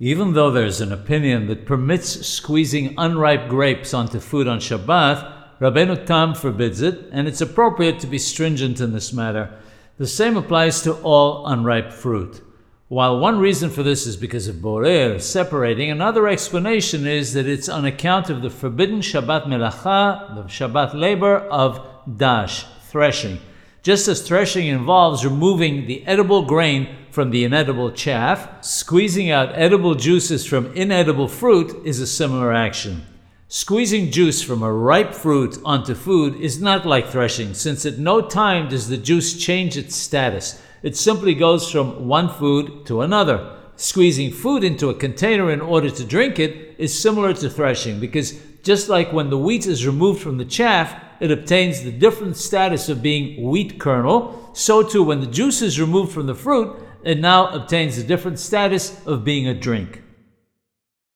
Even though there's an opinion that permits squeezing unripe grapes onto food on Shabbat, Rabbeinu Tam forbids it, and it's appropriate to be stringent in this matter. The same applies to all unripe fruit. While one reason for this is because of borer, separating, another explanation is that it's on account of the forbidden Shabbat melacha, the Shabbat labor of dash, threshing. Just as threshing involves removing the edible grain from the inedible chaff, squeezing out edible juices from inedible fruit is a similar action. Squeezing juice from a ripe fruit onto food is not like threshing, since at no time does the juice change its status. It simply goes from one food to another. Squeezing food into a container in order to drink it is similar to threshing, because just like when the wheat is removed from the chaff, it obtains the different status of being wheat kernel, so too when the juice is removed from the fruit, it now obtains the different status of being a drink.